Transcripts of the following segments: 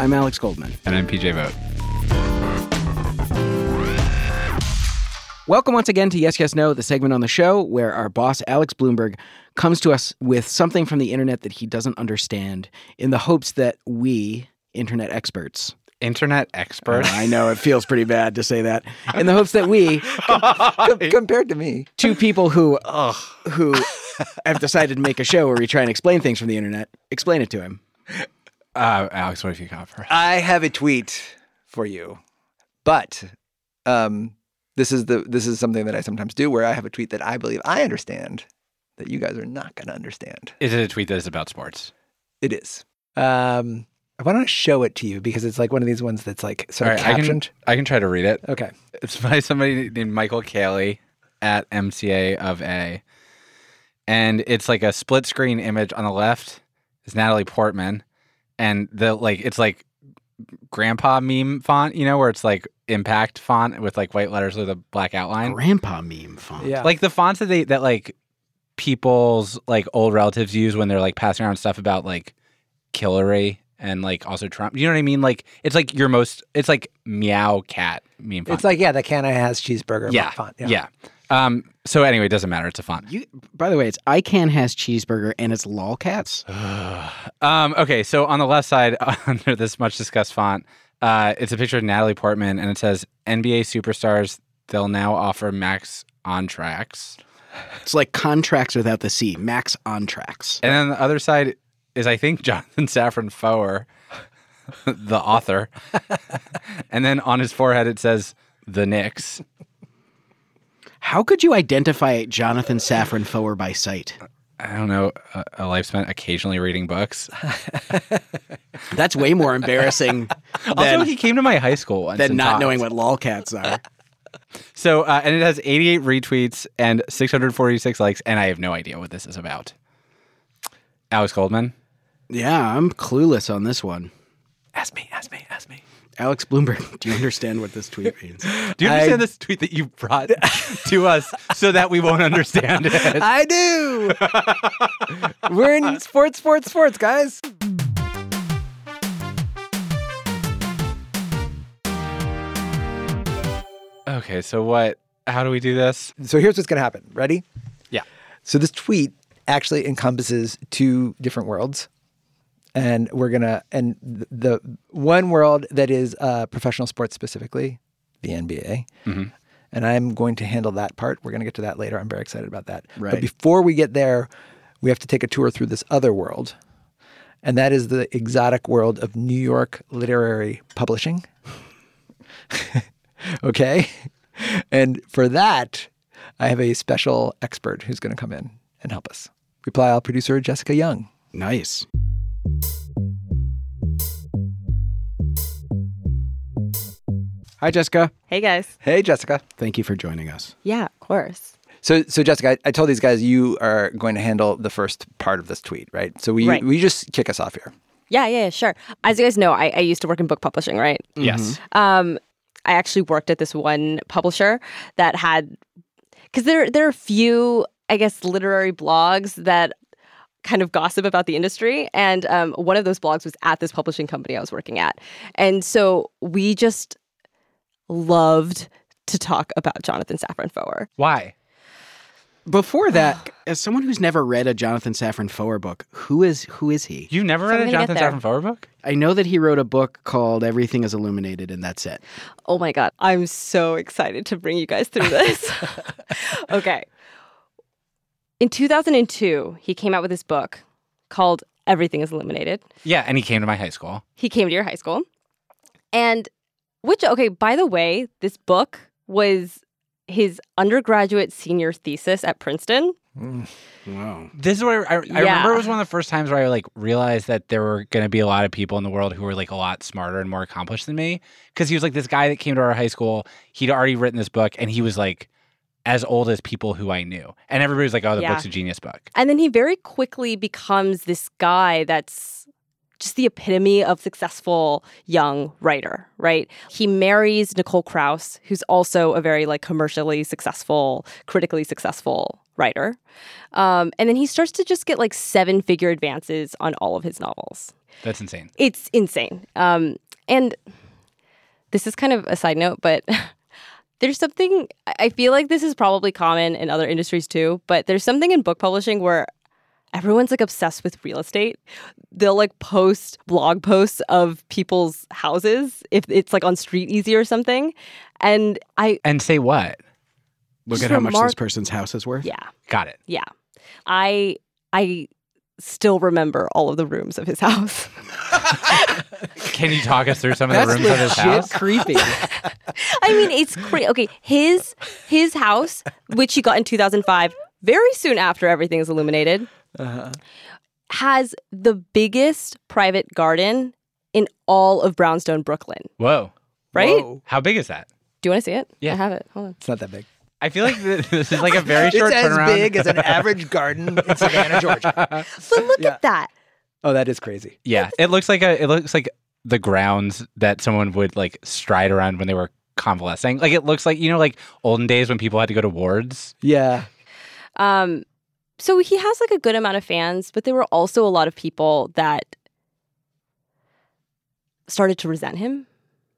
I'm Alex Goldman. And I'm PJ Vogt. Welcome once again to Yes, Yes, No, the segment on the show where our boss, Alex Blumberg, comes to us with something from the internet that he doesn't understand in the hopes that we, internet experts, Internet expert. Oh, I know it feels pretty bad to say that. In the hopes that we, com- compared to me, two people who who have decided to make a show where we try and explain things from the internet, explain it to him. Uh, Alex, what have you got for us? I have a tweet for you, but um, this is the this is something that I sometimes do where I have a tweet that I believe I understand that you guys are not going to understand. Is it a tweet that is about sports? It is. Um, I want to show it to you because it's like one of these ones that's like sort All of right, I can, I can try to read it. Okay. It's by somebody named Michael Cayley at MCA of A. And it's like a split screen image on the left is Natalie Portman. And the like it's like grandpa meme font, you know, where it's like impact font with like white letters with a black outline. Grandpa meme font. Yeah. Like the fonts that they that like people's like old relatives use when they're like passing around stuff about like Hillary and like also Trump. You know what I mean? Like it's like your most it's like meow cat meme font. It's like yeah, the Canna has cheeseburger yeah, font. yeah. Um. So anyway, it doesn't matter. It's a font. You, by the way, it's I Can Has Cheezburger and it's lolcats. Um. Okay. So on the left side, under this much discussed font, uh, it's a picture of Natalie Portman, and it says NBA superstars. They'll now offer max on tracks. It's like contracts without the C. Max on tracks. And then the other side is, I think, Jonathan Safran Foer, the author. and then on his forehead it says the Knicks. How could you identify Jonathan Safran Foer by sight? I don't know, a, a life spent occasionally reading books. That's way more embarrassing also, than, he came to my high school once than not taught. knowing what lolcats are. So, uh, and it has 88 retweets and 646 likes, and I have no idea what this is about. Alex Goldman. Yeah, I'm clueless on this one. Ask me, ask me, ask me. Alex Blumberg, do you understand what this tweet means? Do you understand this tweet that you brought to us so that we won't understand it? I do. We're in sports, sports, sports, guys. Okay, so what? How do we do this? So here's what's going to happen. Ready? Yeah. So this tweet actually encompasses two different worlds. And we're going to, and the one world that is uh, professional sports specifically, the NBA. And I'm going to handle that part. We're going to get to that later. I'm very excited about that. Right. But before we get there, we have to take a tour through this other world. And that is the exotic world of New York literary publishing. okay. And for that, I have a special expert who's going to come in and help us. Reply All producer Jessica Young. Nice. Hi, Jessica. Hey guys. Hey, Jessica. Thank you for joining us. Yeah, of course. So, so Jessica, I, I told these guys you are going to handle the first part of this tweet, right? So, we Right. we just kick us off here. Yeah, yeah, yeah, sure. As you guys know, I, I used to work in book publishing, right? Yes. Um, I actually worked at this one publisher that had because there there are a few, I guess, literary blogs that kind of gossip about the industry, and um, one of those blogs was at this publishing company I was working at, and so we just loved to talk about Jonathan Safran Foer. Why? Before that, as someone who's never read a Jonathan Safran Foer book, who is who is he? You've never So read a Jonathan. Safran Foer book? I know that he wrote a book called Everything is Illuminated, and that's it. Oh my God. I'm so excited to bring you guys through this. okay. In 2002, he came out with this book called Everything is Illuminated. Yeah, and he came to my high school. He came to your high school. And which, okay, by the way, this book was his undergraduate senior thesis at Princeton. Mm, wow. This is where I, I remember Yeah. it was one of the first times where I like realized that there were going to be a lot of people in the world who were like a lot smarter and more accomplished than me. Because he was like this guy that came to our high school. He'd already written this book, and he was like as old as people who I knew. And everybody's like, "Oh, the Yeah. book's a genius book." And then he very quickly becomes this guy that's just the epitome of successful young writer, right? He marries Nicole Krauss, who's also a very like commercially successful, critically successful writer. Um, and then he starts to just get like seven figure advances on all of his novels. That's insane. It's insane. Um, and this is kind of a side note, but there's something I feel like this is probably common in other industries too, but there's something in book publishing where everyone's like obsessed with real estate. They'll like post blog posts of people's houses if it's like on Street Easy or something. And I And say what? Look at how much this person's house is worth. yeah, Got it. yeah. I I still remember all of the rooms of his house. Can you talk us through some of the That's rooms of his legit house? creepy. I mean, it's crazy. Okay, his his house, which he got in 2005, very soon after everything is illuminated, uh-huh. has the biggest private garden in all of Brownstone, Brooklyn. Whoa. Right? Whoa. How big is that? Do you want to see it? Yeah. I have it. Hold on. It's not that big. I feel like this is like a very short it's as big as an average garden in Savannah, Georgia. But look Yeah. at that. Oh, that is crazy. Yeah, it looks like a. It looks like the grounds that someone would like stride around when they were convalescing. Like it looks like you know, like olden days when people had to go to wards. Yeah. Um, so he has like a good amount of fans, but there were also a lot of people that started to resent him.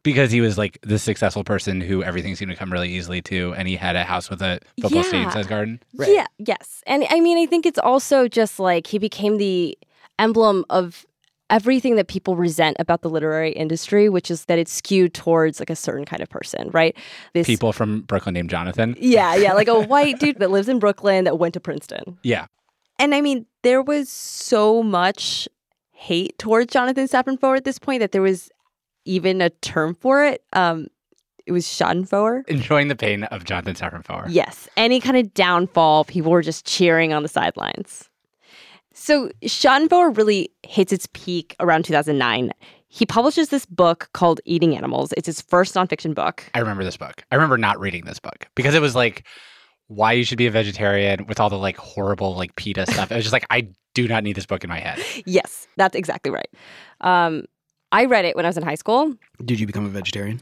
Because he was like the successful person who everything seemed to come really easily to, and he had a house with a football Yeah. stadium sized garden. Right. Yeah, yes. And I mean, I think it's also just like he became the emblem of everything that people resent about the literary industry, which is that it's skewed towards like a certain kind of person, right? This People from Brooklyn named Jonathan. Yeah, yeah, like a white dude that lives in Brooklyn that went to Princeton. Yeah, And I mean, there was so much hate towards Jonathan Safran Foer at this point that there was even a term for it. Um, it was Schadenfreude. enjoying the pain of Jonathan Foer. Yes, any kind of downfall, people were just cheering on the sidelines. So Schadenfreude really hits its peak around 2009. He publishes this book called Eating Animals. It's his first nonfiction book. I remember this book. I remember not reading this book because it was like why you should be a vegetarian with all the like horrible like PETA stuff. It was just like I do not need this book in my head. Yes, that's exactly right. Um, I read it when I was in high school. Did you become a vegetarian?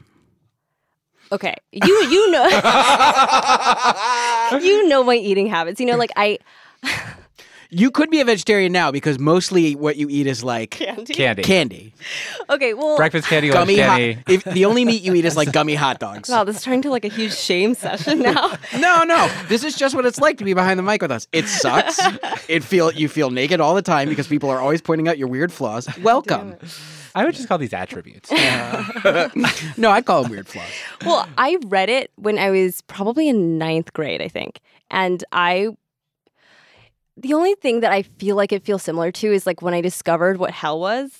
Okay, you you know you know my eating habits. You know, like I You could be a vegetarian now because mostly what you eat is like candy. Candy. candy. Okay, well, Breakfast candy, lunch gummy hot. candy. If the only meat you eat is like gummy hot dogs. wow, this is turning to like a huge shame session now. No, no. This is just what it's like to be behind the mic with us. It sucks. it feel you feel naked all the time because people are always pointing out your weird flaws. Welcome. I would just call these attributes. No, I'd call them weird flaws. well, I read it when I was probably in ninth grade, I think. And I, the only thing that I feel like it feels similar to is like when I discovered what hell was.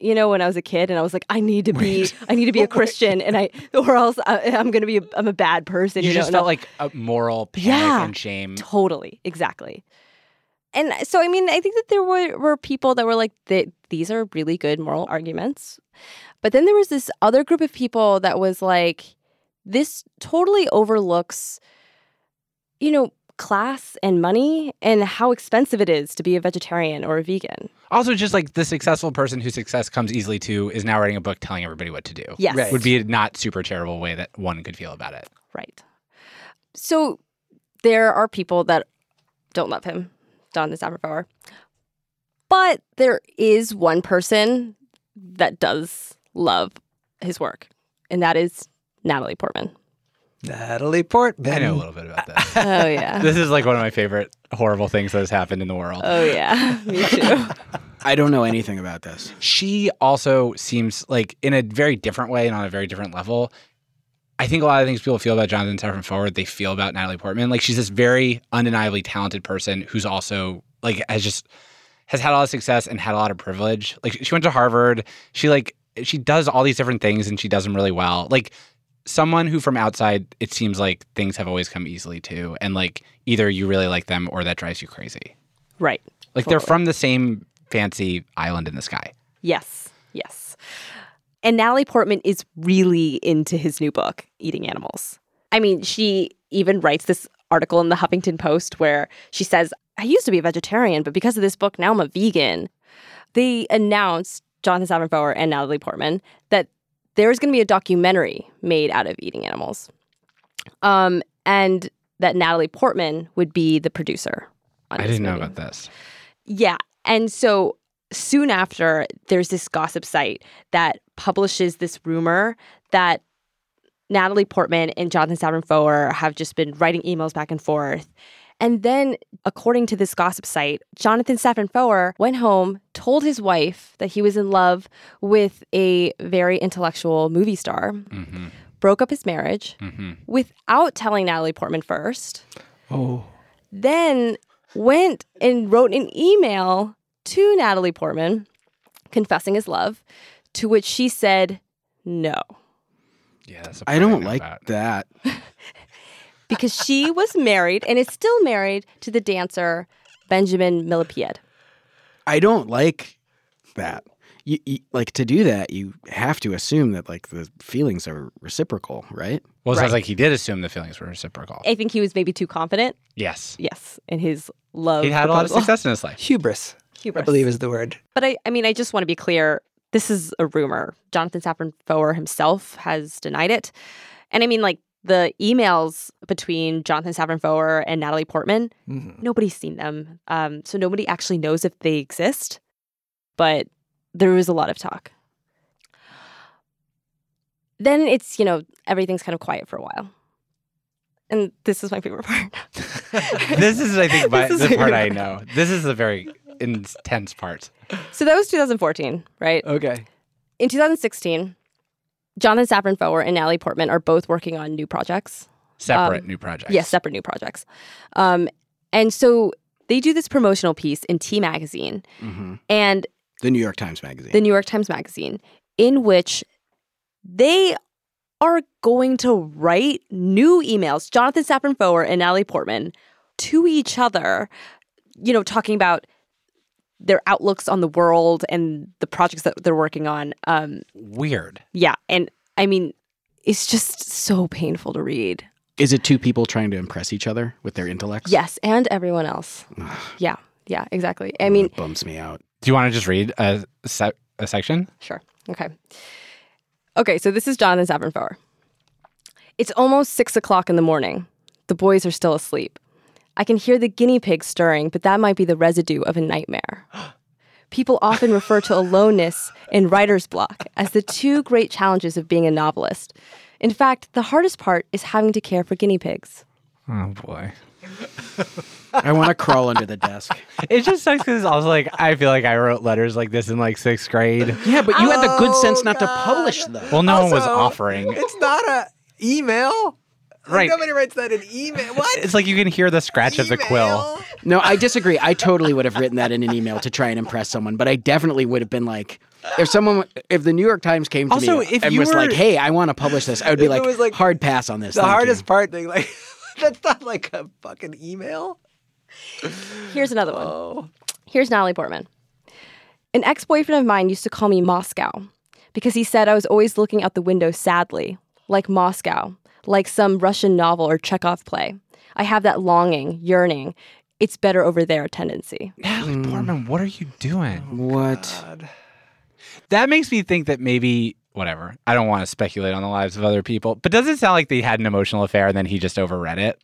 You know, when I was a kid, and I was like, I need to be, I need to be a Christian, and I, or else I, I'm gonna be, a, I'm a bad person. You You, just and felt like a moral panic Yeah. and shame. Totally, exactly. And so, I mean, I think that there were, were people that were like, that these are really good moral arguments. But then there was this other group of people that was like, this totally overlooks, you know, class and money and how expensive it is to be a vegetarian or a vegan. Also, just like the successful person whose success comes easily to is now writing a book telling everybody what to do. Yes. Right. Would be a not super terrible way that one could feel about it. Right. So there are people that don't love him, Don the Safran But there is one person that does love his work, and that is Natalie Portman. Natalie Portman. I know a little bit about that. Oh yeah. this is like one of my favorite horrible things that has happened in the world. oh yeah. Me too. I don't know anything about this. she also seems like in a very different way and on a very different level. I think a lot of things people feel about Jonathan Safran Forward, they feel about Natalie Portman. Like she's this very undeniably talented person who's also like has just has had a lot of success and had a lot of privilege. Like she went to Harvard. She like she does all these different things and she does them really well. Like someone who from outside, it seems like things have always come easily to. And like either you really like them or that drives you crazy. Right. Like they're from the same fancy island in the sky. Yes. Yes. And Natalie Portman is really into his new book, Eating Animals. I mean, she even writes this article in the Huffington Post where she says, I used to be a vegetarian, but because of this book, now I'm a vegan. They announced, Jonathan Safran Foer and Natalie Portman, that there's going to be a documentary made out of eating animals. Um, and that Natalie Portman would be the producer. on I didn't know about this. Yeah. And so soon after, there's this gossip site that publishes this rumor that Natalie Portman and Jonathan Safran Foer have just been writing emails back and forth. And then, according to this gossip site, Jonathan Safran Foer went home, told his wife that he was in love with a very intellectual movie star, Mm-hmm. broke up his marriage Mm-hmm. without telling Natalie Portman first Oh. then went and wrote an email to Natalie Portman confessing his love, to which she said no, Yeah, that's I don't like that. because she was married and is still married to the dancer Benjamin Millepied. I don't like that. You, you, like to do that, you have to assume that like the feelings are reciprocal, right? Well, it sounds like he did assume the feelings were reciprocal. I think he was maybe too confident, yes. yes, in his love. He had a lot of success in his life. Hubris, Hubris. I Hubris. believe is the word. But I, I mean, I just want to be clear. This is a rumor. Jonathan Safran Foer himself has denied it. And I mean, like the emails between Jonathan Safran Foer and Natalie Portman, Mhm. nobody's seen them. Um, so nobody actually knows if they exist. But there was a lot of talk. Then it's, you know, everything's kind of quiet for a while. And this is my favorite part. this is, I think, my, the part I know. This is the very intense part. So that was 2014, right? Okay. In 2016, Jonathan Safran Foer and Natalie Portman are both working on new projects. Separate Um, new projects. Yes, separate new projects. Um, and so they do this promotional piece in T Magazine hmm and The New York Times Magazine. the New York Times Magazine, in which they are going to write new emails, Jonathan Safran Foer and Natalie Portman, to each other, you know, talking about their outlooks on the world and the projects that they're working on. Um, Weird. yeah. And I mean, it's just so painful to read. Is it two people trying to impress each other with their intellects? Yes, and everyone else. yeah, yeah, exactly. I mean, That bums me out. Do you want to just read a, se- a section? sure. Okay. Okay, so this is Jonathan Safran Foer. It's almost six o'clock in the morning. The boys are still asleep. I can hear the guinea pigs stirring, but that might be the residue of a nightmare. People often refer to aloneness and writer's block as the two great challenges of being a novelist. In fact, the hardest part is having to care for guinea pigs. Oh boy. I want to crawl under the desk. It just sucks because I was like, I feel like I wrote letters like this in like sixth grade. Yeah, but you had the good sense not to oh, publish them. Well, no one was offering. It's not a email. Like, Right. Nobody writes that in email. What? It's like you can hear the scratch of the quill. No, I disagree. I totally would have written that in an email to try and impress someone, but I definitely would have been like, if someone, if the New York Times came to Also, me if and you was like, "Hey, I want to publish this," I would be If it like, was like "Hard pass on this." The thank hardest you." part thing, like that's not like a fucking email. Here's another one. Oh. Here's Natalie Portman. An ex boyfriend of mine used to call me Moscow because he said I was always looking out the window sadly, like Moscow, like some Russian novel or Chekhov play. I have that longing, yearning. It's better over there tendency. Natalie Portman, hmm. what are you doing? Oh, what? God. That makes me think that maybe whatever. I don't want to speculate on the lives of other people, but does it sound like they had an emotional affair and then he just overread it?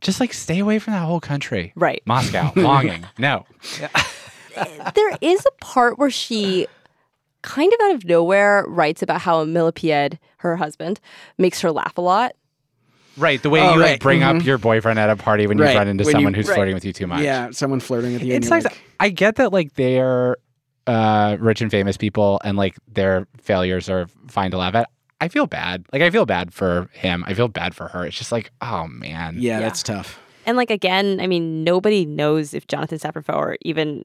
Just like stay away from that whole country. Right. Moscow, longing. No. there is a part where she kind of out of nowhere writes about how Millepied, her husband, makes her laugh a lot. Right, the way Oh, you right, like bring mhm. up your boyfriend at a party when Right, you run into when you- someone who's Right. flirting with you too much. Yeah, someone flirting with you. it and sucks. like, I get that like they're uh, rich and famous people, and like their failures are fine to laugh at. I feel bad. Like I feel bad for him. I feel bad for her. It's just like, oh man. yeah, Yeah. that's tough. And like again, I mean, nobody knows if Jonathan Safran Foer even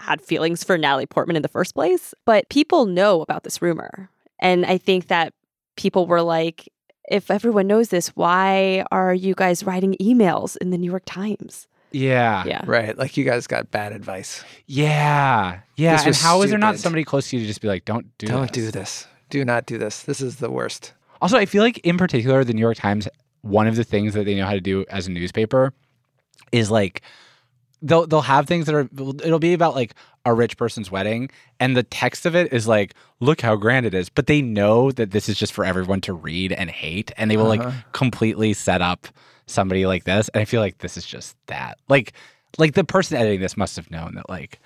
had feelings for Natalie Portman in the first place, but people know about this rumor. And I think that people were like, if everyone knows this, why are you guys writing emails in the New York Times? Yeah. Yeah. Right. Like you guys got bad advice. Yeah. Yeah. This And was how is there not somebody close to you to just be like, don't do Don't this? do this. Do not do this. This is the worst. Also, I feel like in particular, the New York Times, one of the things that they know how to do as a newspaper is like they'll they'll have things that are it'll be about like a rich person's wedding and the text of it is like look how grand it is. But they know that this is just for everyone to read and hate and they will like uh-huh. completely set up somebody like this and i feel like this is just that. Like like the person editing this must have known that like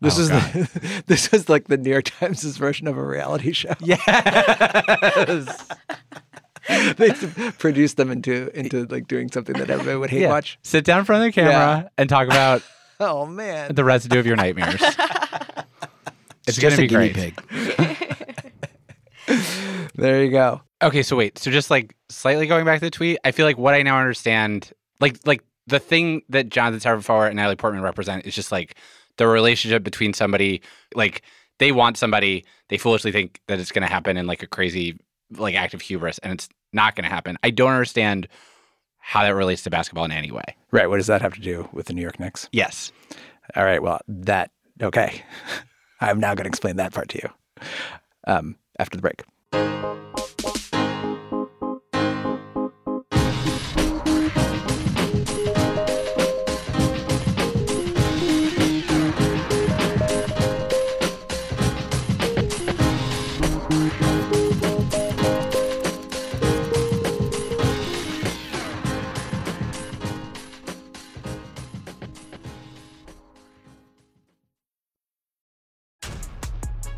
This oh, is the, this is like the New York Times' version of a reality show. yes they produce them into into like doing something that everybody would hate Yeah. watch. sit down in front of the camera and talk about Oh man. the residue of your nightmares it's just gonna a be guinea great pig. There you go. Okay, so wait, so just like slightly going back to the tweet, I feel like what I now understand, like like the thing that Jonathan Safran Foer and Natalie Portman represent is just like the relationship between somebody like they want somebody, they foolishly think that it's going to happen in like a crazy like act of hubris, and it's not going to happen. I don't understand how that relates to basketball in any way. Right. What does that have to do with the New York Knicks? Yes. All right. Well, that okay. I'm now going to explain that part to you um, after the break.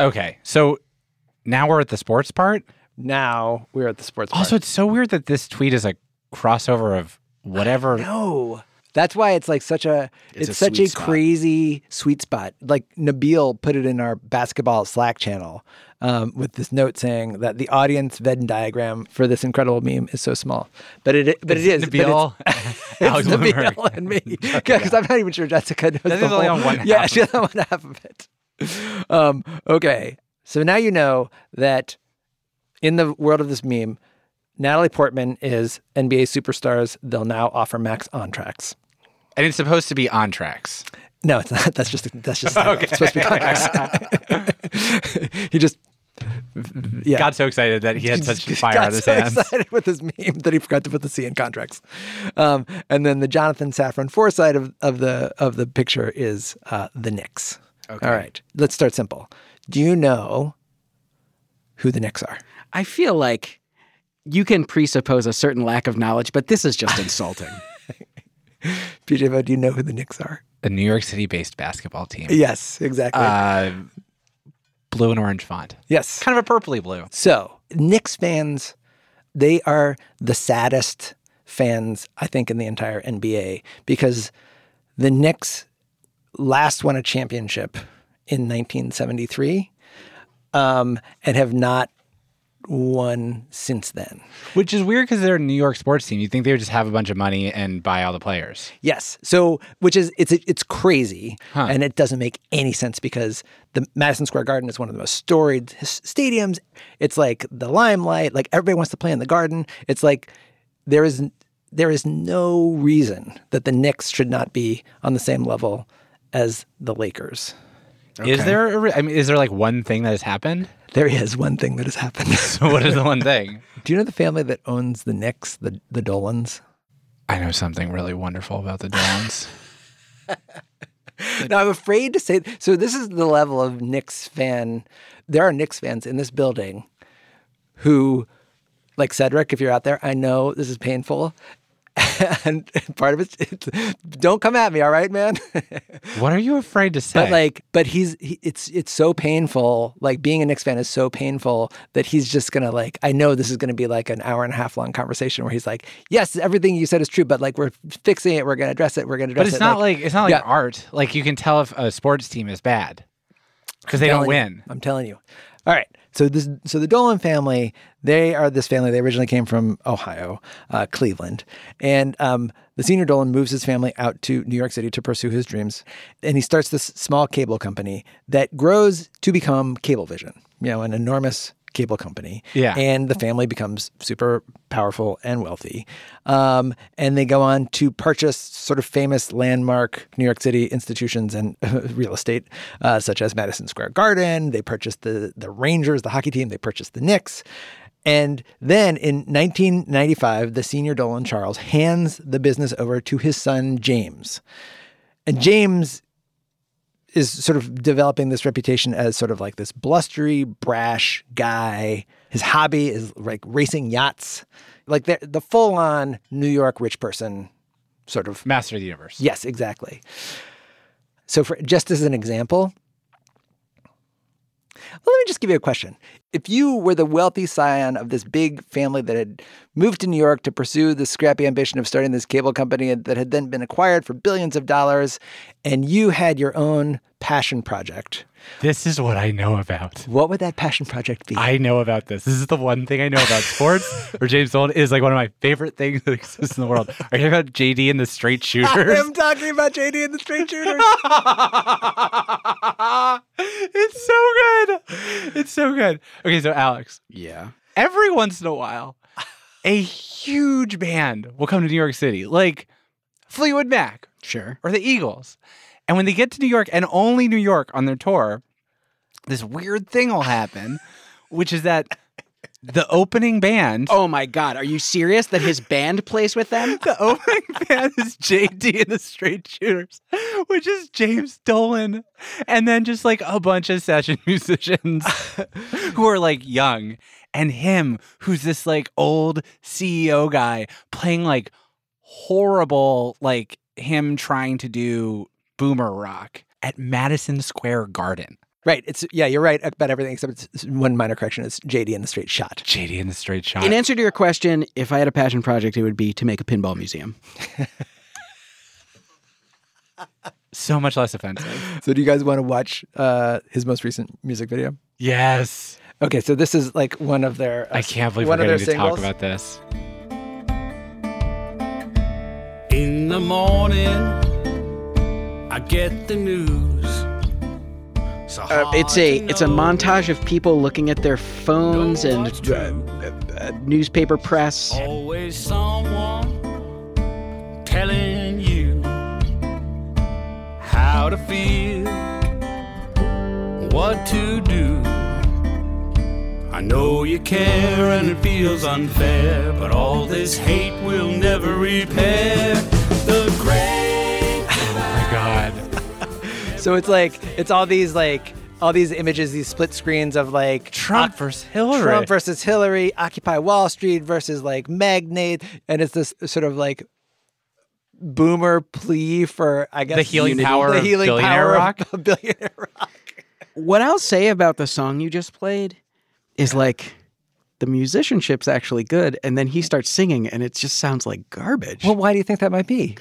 Okay, so now we're at the sports part. Now we're at the sports. Part. Also, part. it's so weird that this tweet is a crossover of whatever. no. That's why it's like such a It's it's, a such a spot. crazy sweet spot. Like Nabil put it in our basketball Slack channel um, with this note saying that the audience Venn diagram for this incredible meme is so small, but it but it is it's- Nabil, It's Alex Nabil and me because I'm not even sure Jessica knows. Jessica's the only whole- on one Yeah, half she's on one half of it. Um, okay, so now you know that in the world of this meme, Natalie Portman is NBA superstars. They'll now offer max on tracks. And it's supposed to be on tracks. No, it's not. That's just that's just it's supposed to be contracts. he just yeah. Got so excited that he had such fire got on his so hands. excited with his meme that he forgot to put the C in contracts. Um, and then the Jonathan Safran Foer side of, of the of the picture is uh, the Knicks. Okay. All right, let's start simple. Do you know who the Knicks are? I feel like you can presuppose a certain lack of knowledge, but this is just insulting. PJ, do you know who the Knicks are? A New York City based basketball team. Yes, exactly. Uh, blue and orange font. yes. Kind of a purpley blue. So, Knicks fans, they are the saddest fans, I think, in the entire NBA because the Knicks last won a championship in 1973 um, and have not won since then. Which is weird because they're a New York sports team. You think they would just have a bunch of money and buy all the players. Yes. So, which is it's it's crazy, Huh. and it doesn't make any sense because the Madison Square Garden is one of the most storied stadiums. It's like the limelight. Like everybody wants to play in the Garden. It's like there is there is no reason that the Knicks should not be on the same level as the Lakers. Is there? A re- I mean, is there like one thing that has happened? There is one thing that has happened. So what is the one thing? Do you know the family that owns the Knicks, the the Dolans? I know something really wonderful about the Dolans. now I'm afraid to say. So this is the level of Knicks fan. There are Knicks fans in this building who, like Cedric, if you're out there, I know this is painful, and part of it, it's, don't come at me, all right, man. what are you afraid to say? but like, but he's he, it's it's so painful. Like being a Knicks fan is so painful that he's just gonna like. I know this is gonna be like an hour and a half long conversation where he's like, yes, everything you said is true, but like we're fixing it. We're gonna address it. We're gonna address it but it. it's not like, it's not like yeah. art. Like you can tell if a sports team is bad because they don't telling you. win. I'm telling you. All right. So this, so the Dolan family, they are this family. They originally came from Ohio, uh, Cleveland, and um, the senior Dolan moves his family out to New York City to pursue his dreams, and he starts this small cable company that grows to become Cablevision. You know, an enormous cable company. Yeah. And the family becomes super powerful and wealthy. Um, and they go on to purchase sort of famous landmark New York City institutions and real estate, uh, such as Madison Square Garden. They purchased the, the Rangers, the hockey team. They purchased the Knicks. And then in 1995, the senior Dolan Charles hands the business over to his son, James. And James is sort of developing this reputation as sort of like this blustery, brash guy. His hobby is like racing yachts, like the, the full on New York rich person sort of. Master of the universe. Yes, exactly. So, for just as an example, well, let me just give you a question. If you were the wealthy scion of this big family that had moved to New York to pursue the scrappy ambition of starting this cable company that had then been acquired for billions of dollars, and you had your own passion project, This is what I know about. what would that passion project be? I know about this. This is the one thing I know about sports. or James Dolan is like one of my favorite things that exists in the world. Are you talking about JD and the Straight Shooters? I'm talking about JD and the Straight Shooters. it's so good. It's so good. Okay, so Alex, yeah. every once in a while, a huge band will come to New York City, like Fleetwood Mac Sure. or the Eagles. And when they get to New York and only New York on their tour, this weird thing will happen, which is that the opening band Oh my God. Are you serious that his band plays with them? The opening band is JD and the Straight Shooters, which is James Dolan, and then just like a bunch of session musicians who are like young, and him who's this like old CEO guy playing like horrible, like him trying to do boomer rock at Madison Square Garden. Right. It's yeah, you're right about everything except it's one minor correction. It's JD and the Straight Shot. JD and the Straight Shot. In answer to your question, if I had a passion project, it would be to make a pinball museum. so much less offensive. So, do you guys want to watch uh, his most recent music video? Yes. Okay, so this is like one of their. Uh, I can't believe one we're of their getting to talk about this. In the morning, I get the news. Uh, it's a it's a montage of people looking at their phones and uh, uh, newspaper press. Always someone telling you how to feel, what to do. I know you care and it feels unfair, but all this hate will never repair So it's like it's all these like all these images, these split screens of like Trump versus Hillary. Trump versus Hillary, Occupy Wall Street versus like magnate, and it's this sort of like boomer plea for I guess The healing unity. power the of healing billionaire power rock? of billionaire rock. What I'll say about the song you just played is like the musicianship's actually good, and then he starts singing, and it just sounds like garbage. Well, why do you think that might be?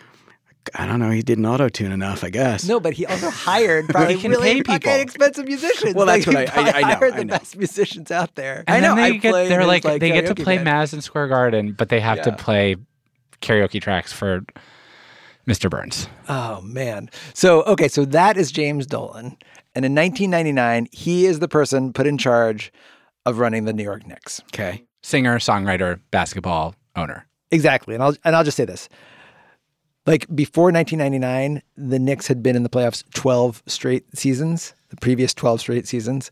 I don't know. He didn't auto tune enough, I guess. No, but he also hired probably can really pay fucking people. expensive musicians. Well, that's Like, what he I- I- I know, Hired I the know. best musicians out there. I And know, then I They get, they're like, like, they get to play band. Madison Square Garden, but they have to play karaoke tracks for Mr. Burns. Oh man. So okay, so that is James Dolan. And in 1999, he is the person put in charge of running the New York Knicks. Okay. Singer, songwriter, basketball owner. Exactly. And I'll and I'll just say this. Like before 1999, the Knicks had been in the playoffs 12 straight seasons, the previous 12 straight seasons.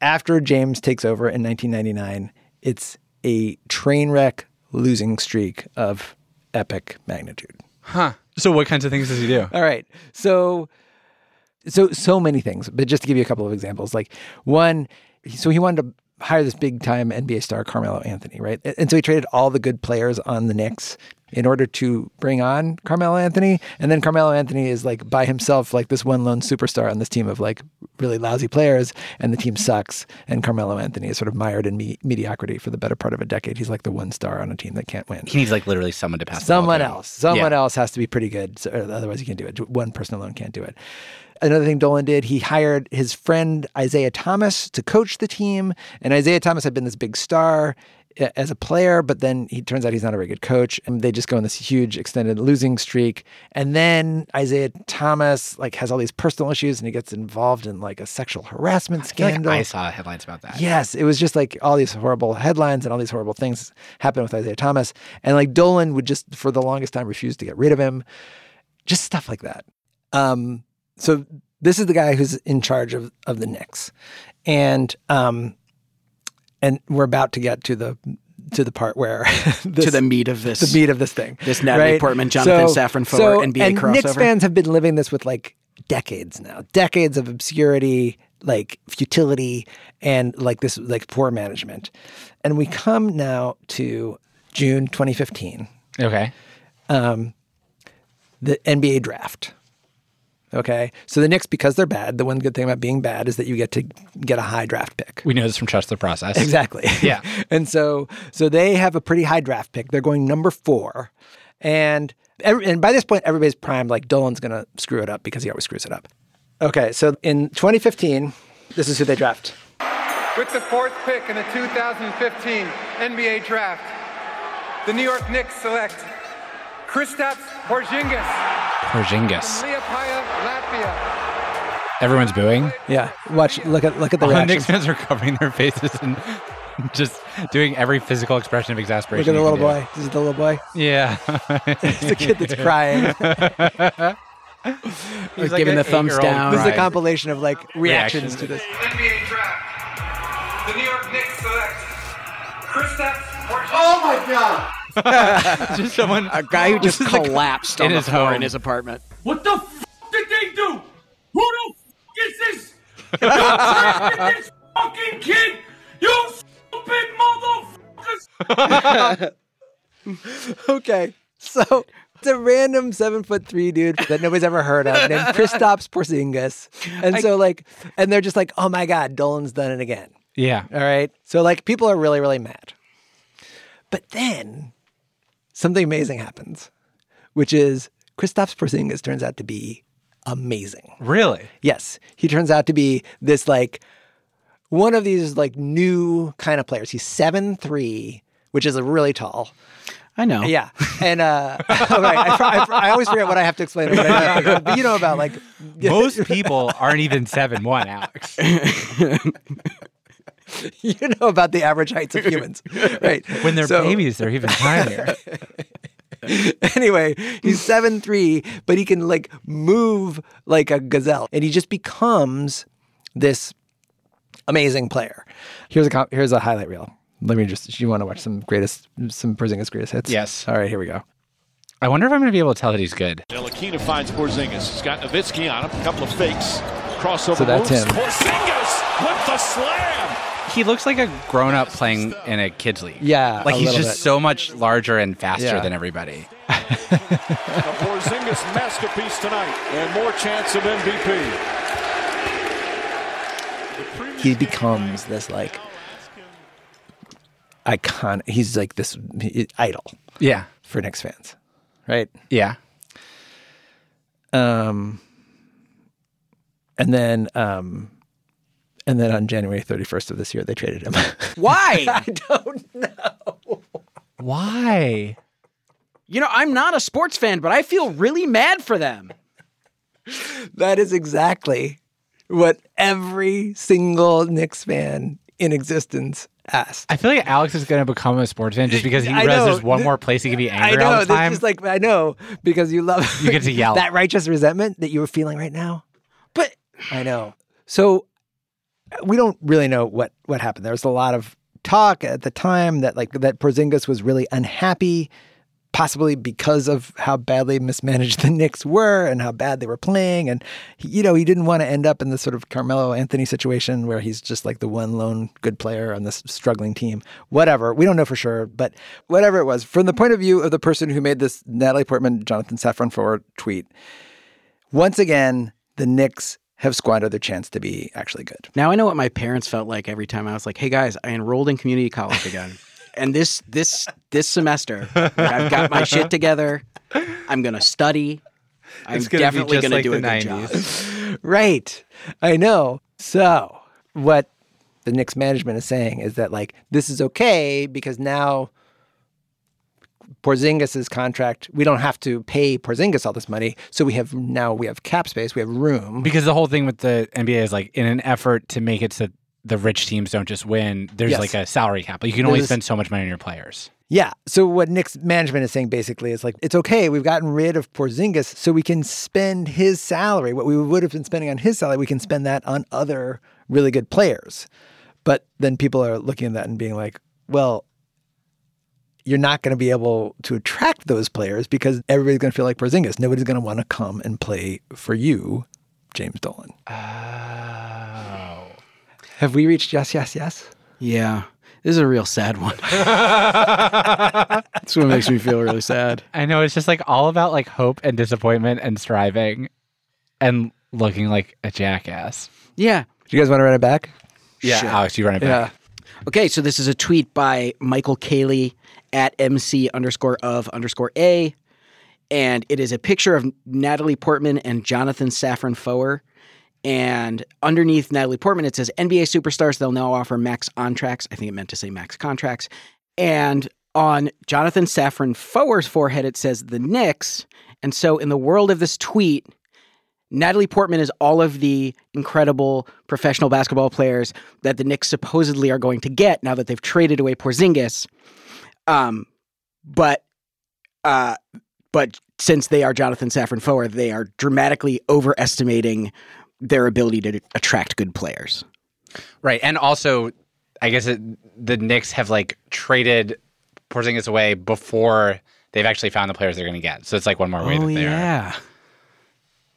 After James takes over in 1999, it's a train wreck losing streak of epic magnitude. Huh. So what kinds of things does he do? All right. So so so many things, but just to give you a couple of examples. Like one, so he wanted to hire this big time NBA star Carmelo Anthony, right? And so he traded all the good players on the Knicks in order to bring on Carmelo Anthony. And then Carmelo Anthony is like by himself, like this one lone superstar on this team of like really lousy players, and the team sucks. And Carmelo Anthony is sort of mired in me- mediocrity for the better part of a decade. He's like the one star on a team that can't win. He needs like literally someone to pass. Someone else. Someone Yeah. else has to be pretty good. So, otherwise, you can't do it. One person alone can't do it. Another thing Dolan did, he hired his friend Isiah Thomas to coach the team. And Isiah Thomas had been this big star uh, as a player, but then he turns out he's not a very good coach. And they just go on this huge extended losing streak. And then Isiah Thomas like has all these personal issues and he gets involved in like a sexual harassment I feel like scandal. I saw headlines about that. Yes, it was just like all these horrible headlines and all these horrible things happened with Isiah Thomas. And like Dolan would just, for the longest time, refuse to get rid of him. Just stuff like that. Um, so this is the guy who's in charge of, of the Knicks. And um, and we're about to get to the to the part where this, to the meat of this. the meat of this thing. This Natalie right? Portman, Jonathan Safran Foer NBA and crossover. Knicks fans have been living this with like decades now, decades of obscurity, like futility, and like this like poor management. And we come now to June 2015, Okay. um, the NBA draft. Okay, so the Knicks, because they're bad, the one good thing about being bad is that you get to get a high draft pick. We know this from Trust the Process. Exactly. Yeah. and so so they have a pretty high draft pick. They're going number four, and every, and by this point everybody's primed like Dolan's going to screw it up because he always screws it up. Okay, so in 2015, this is who they draft. With the fourth pick in the 2015 NBA Draft, the New York Knicks select Kristaps Porzingis Porzingis. from Liepaja, Latvia. Everyone's booing. Yeah, watch look at look at the All the reactions. Knicks fans are covering their faces and just doing every physical expression of exasperation. Look exasperation. at the little boy. This is the little boy. Yeah. It's the kid that's crying. He's giving an the thumbs eight-year-old down. this is a compilation of like reactions, Reactions. to this. NBA Draft, the New York Knicks select Kristaps Porzingis. Oh my God! just someone. a guy who just This is collapsed in on the his floor home. in his apartment. What the f did they do? Who the f is this? Who this fucking kid? You stupid motherfuckers! Okay, so it's a random seven foot three dude that nobody's ever heard of named Kristaps Porzingis, and so like, and they're just like, oh my god, Dolan's done it again. Yeah. All right, so like people are really really mad, but then something amazing happens, which is Kristaps Porzingis turns out to be amazing. Really? Yes, he turns out to be this like one of these like new kind of players. He's seven three, which is a really tall. I know. Yeah, and uh, right, I, I, I always forget what I have to explain. What I but you know about like Most people aren't even seven one, Alex. you know about the average heights of humans, right? When they're So- babies, they're even tinier. anyway, he's seven three, but he can like move like a gazelle, and he just becomes this amazing player. Here's a here's a highlight reel. Let me just. You want to watch some greatest some Porzingis greatest hits? Yes. All right, here we go. I wonder if I'm going to be able to tell that he's good. Ntilikina finds Porzingis. He's got Nowitzki on him. A couple of fakes. Crossover So that's moves. him. Porzingis with the slam. He looks like a grown up playing in a kids league. Yeah, like a he's just bit. so much larger and faster Yeah. than everybody. A Porzingis masterpiece tonight, and more chance of MVP. He becomes this like icon. He's like this idol Yeah, for Knicks fans, right? yeah. Um, and then, um, and then on January 31st of this year, they traded him. Why? I don't know. Why? you know, I'm not a sports fan, but I feel really mad for them. That is exactly what every single Knicks fan in existence asked. I feel like Alex is going to become a sports fan just because he realizes there's one more place he can be I angry know. all the time. This is like I know because you love You get to yell. that righteous resentment that you were feeling right now. But I know. So we don't really know what what happened. There was a lot of talk at the time that like that Porzingis was really unhappy, possibly because of how badly mismanaged the Knicks were and how bad they were playing, and he, you know he didn't want to end up in this sort of Carmelo Anthony situation where he's just like the one lone good player on this struggling team. Whatever, we don't know for sure, but whatever it was, from the point of view of the person who made this Natalie Portman Jonathan Safran Foer tweet, once again the Knicks have squandered their chance to be actually good. now I know what my parents felt like every time I was like, "Hey guys, I enrolled in community college again." And this this this semester, like, I've got my shit together. I'm gonna study. I'm It's gonna definitely just gonna like do the a good 90s. job. Right. I know. So, what the Knicks management is saying is that like this is okay because now Porzingis' contract, we don't have to pay Porzingis all this money. So we have now we have cap space, we have room. because the whole thing with the NBA is like in an effort to make it so the rich teams don't just win, there's Yes. like a salary cap. Like you can only There's a- spend so much money on your players. Yeah. So what Knicks management is saying basically is like it's okay. We've gotten rid of Porzingis, so we can spend his salary. What we would have been spending on his salary, we can spend that on other really good players. But then people are looking at that and being like, well, you're not going to be able to attract those players because everybody's going to feel like Porzingis. Nobody's going to want to come and play for you, James Dolan. Oh. Have we reached yes, yes, yes? Yeah, this is a real sad one. That's what makes me feel really sad. I know it's just like all about like hope and disappointment and striving and looking like a jackass. Yeah. Do you guys want to run it back? Yeah, Sure. Alex, you run it back. Okay, so this is a tweet by Michael Cayley at MC underscore of underscore A. And it is a picture of Natalie Portman and Jonathan Safran Foer. And underneath Natalie Portman, it says NBA superstars, they'll now offer max contracts. I think it meant to say max contracts. And on Jonathan Safran Foer's forehead, it says the Knicks. And so in the world of this tweet, Natalie Portman is all of the incredible professional basketball players that the Knicks supposedly are going to get now that they've traded away Porzingis. Um, but uh, but since they are Jonathan Safran Foer, they are dramatically overestimating their ability to attract good players. Right. And also, I guess it, the Knicks have like traded Porzingis away before they've actually found the players they're going to get. So it's like one more way oh that they are. yeah,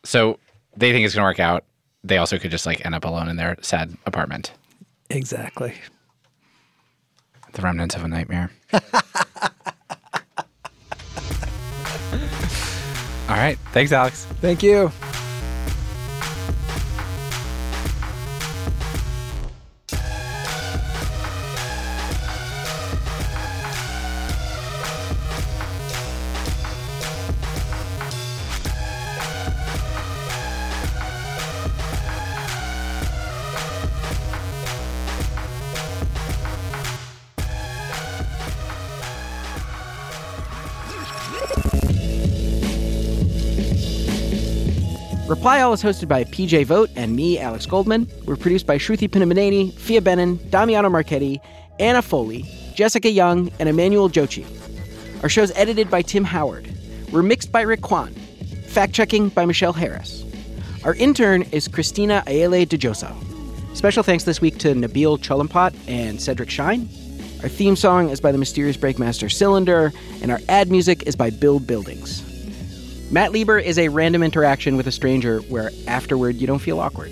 So they think it's going to work out. They also could just like end up alone in their sad apartment. Exactly. The remnants of a nightmare. All right. Thanks, Alex. Thank you. Reply All is hosted by PJ Vogt and me, Alex Goldman. We're produced by Sruthi Pinnamaneni, Phia Bennin, Damiano Marchetti, Anna Foley, Jessica Yung, and Emmanuel Dzotsi. Our show's edited by Tim Howard. We're mixed by Rick Kwan. Fact checking by Michelle Harris. Our intern is Christina Ayele Djossa. Special thanks this week to Nabil Cholampot and Cedric Shine. Our theme song is by the mysterious Breakmaster Cylinder, and our ad music is by Build Buildings. Matt Lieber is a random interaction with a stranger where afterward you don't feel awkward.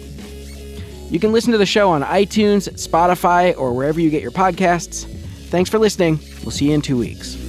You can listen to the show on iTunes, Spotify, or wherever you get your podcasts. Thanks for listening. We'll see you in two weeks.